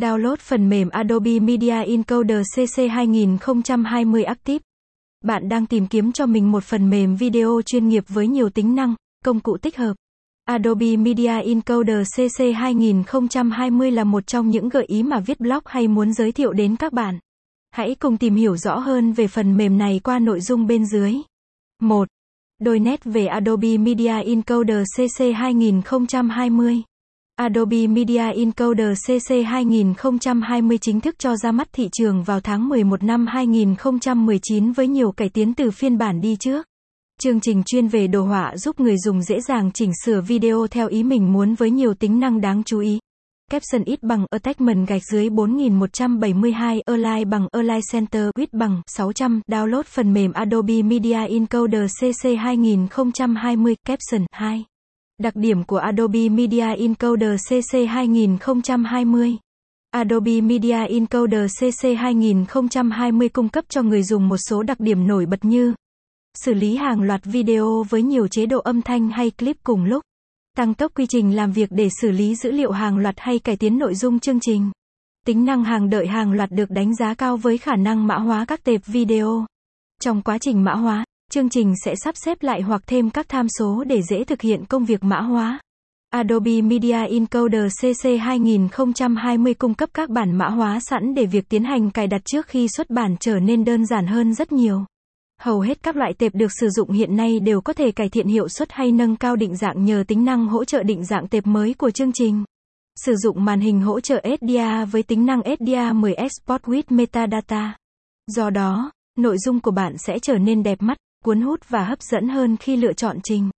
Download phần mềm Adobe Media Encoder CC 2020 Active. Bạn đang tìm kiếm cho mình một phần mềm video chuyên nghiệp với nhiều tính năng, công cụ tích hợp. Adobe Media Encoder CC 2020 là một trong những gợi ý mà viết blog hay muốn giới thiệu đến các bạn. Hãy cùng tìm hiểu rõ hơn về phần mềm này qua nội dung bên dưới. 1. Đôi nét về Adobe Media Encoder CC 2020. Adobe Media Encoder CC 2020 chính thức cho ra mắt thị trường vào tháng 11 năm 2019 với nhiều cải tiến từ phiên bản đi trước. Chương trình chuyên về đồ họa giúp người dùng dễ dàng chỉnh sửa video theo ý mình muốn với nhiều tính năng đáng chú ý. Caption ít bằng Attachment gạch dưới 4172 Align bằng Align Center Width bằng 600 Download phần mềm Adobe Media Encoder CC 2020 Caption 2 Đặc điểm của Adobe Media Encoder CC 2020 Adobe Media Encoder CC 2020 cung cấp cho người dùng một số đặc điểm nổi bật như xử lý hàng loạt video với nhiều chế độ âm thanh hay clip cùng lúc, tăng tốc quy trình làm việc để xử lý dữ liệu hàng loạt hay cải tiến nội dung chương trình. Tính năng hàng đợi hàng loạt được đánh giá cao với khả năng mã hóa các tệp video. Trong quá trình mã hóa, chương trình sẽ sắp xếp lại hoặc thêm các tham số để dễ thực hiện công việc mã hóa. Adobe Media Encoder CC 2020 cung cấp các bản mã hóa sẵn để việc tiến hành cài đặt trước khi xuất bản trở nên đơn giản hơn rất nhiều. Hầu hết các loại tệp được sử dụng hiện nay đều có thể cải thiện hiệu suất hay nâng cao định dạng nhờ tính năng hỗ trợ định dạng tệp mới của chương trình. Sử dụng màn hình hỗ trợ SDR với tính năng SDR10 Export with Metadata. Do đó, nội dung của bạn sẽ trở nên đẹp mắt, cuốn hút và hấp dẫn hơn khi lựa chọn trình.